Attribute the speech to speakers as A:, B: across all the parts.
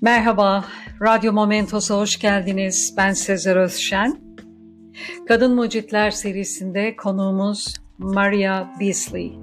A: Merhaba, Radyo Momentos'a hoş geldiniz. Ben Sezer Özşen. Kadın Mucitler serisinde konuğumuz Maria Beasley.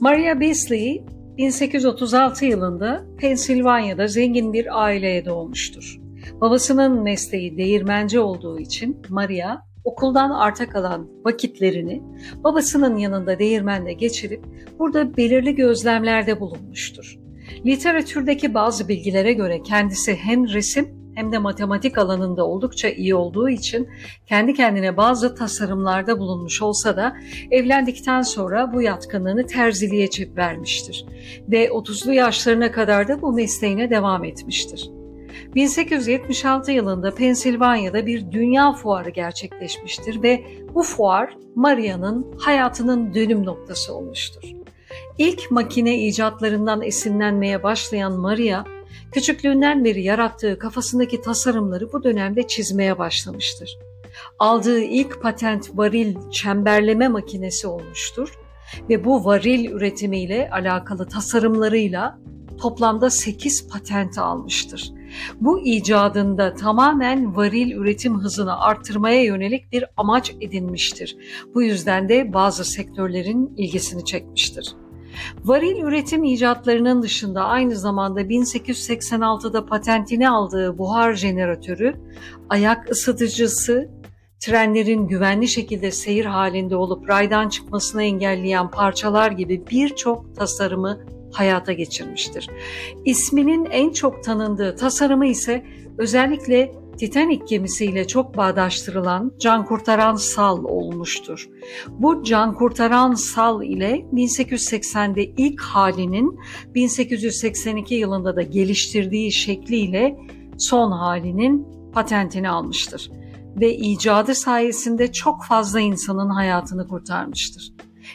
A: Maria Beasley, 1836 yılında Pensilvanya'da zengin bir aileye doğmuştur. Babasının mesleği değirmenci olduğu için Maria okuldan arta kalan vakitlerini babasının yanında değirmende geçirip burada belirli gözlemlerde bulunmuştur. Literatürdeki bazı bilgilere göre kendisi hem resim hem de matematik alanında oldukça iyi olduğu için kendi kendine bazı tasarımlarda bulunmuş olsa da evlendikten sonra bu yatkınlığını terziliğe vermiştir ve 30'lu yaşlarına kadar da bu mesleğine devam etmiştir. 1876 yılında Pensilvanya'da bir dünya fuarı gerçekleşmiştir ve bu fuar Maria'nın hayatının dönüm noktası olmuştur. İlk makine icatlarından esinlenmeye başlayan Maria, küçüklüğünden beri yarattığı kafasındaki tasarımları bu dönemde çizmeye başlamıştır. Aldığı ilk patent varil çemberleme makinesi olmuştur ve bu varil üretimiyle alakalı tasarımlarıyla toplamda 8 patent almıştır. Bu icadında tamamen varil üretim hızını arttırmaya yönelik bir amaç edinmiştir. Bu yüzden de bazı sektörlerin ilgisini çekmiştir. Varil üretim icatlarının dışında aynı zamanda 1886'da patentini aldığı buhar jeneratörü, ayak ısıtıcısı, trenlerin güvenli şekilde seyir halinde olup raydan çıkmasını engelleyen parçalar gibi birçok tasarımı hayata geçirmiştir. İsminin en çok tanındığı tasarımı ise özellikle Titanic gemisiyle çok bağdaştırılan can kurtaran sal olmuştur. Bu can kurtaran sal ile 1880'de ilk halinin 1882 yılında da geliştirdiği şekliyle son halinin patentini almıştır ve icadı sayesinde çok fazla insanın hayatını kurtarmıştır.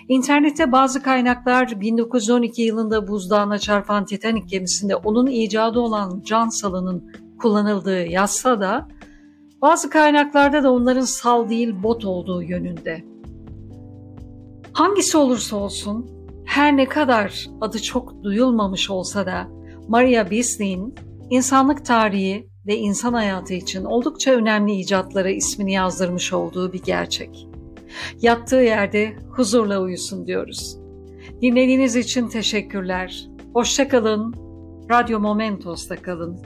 A: İnternette bazı kaynaklar 1912 yılında buzdağına çarpan Titanic gemisinde onun icadı olan can salının kullanıldığı yazsa da bazı kaynaklarda da onların sal değil bot olduğu yönünde. Hangisi olursa olsun her ne kadar adı çok duyulmamış olsa da Maria Beasley'in insanlık tarihi ve insan hayatı için oldukça önemli icatlara ismini yazdırmış olduğu bir gerçek. Yattığı yerde huzurla uyusun diyoruz. Dinlediğiniz için teşekkürler. Hoşçakalın. Radyo Momentos'ta kalın.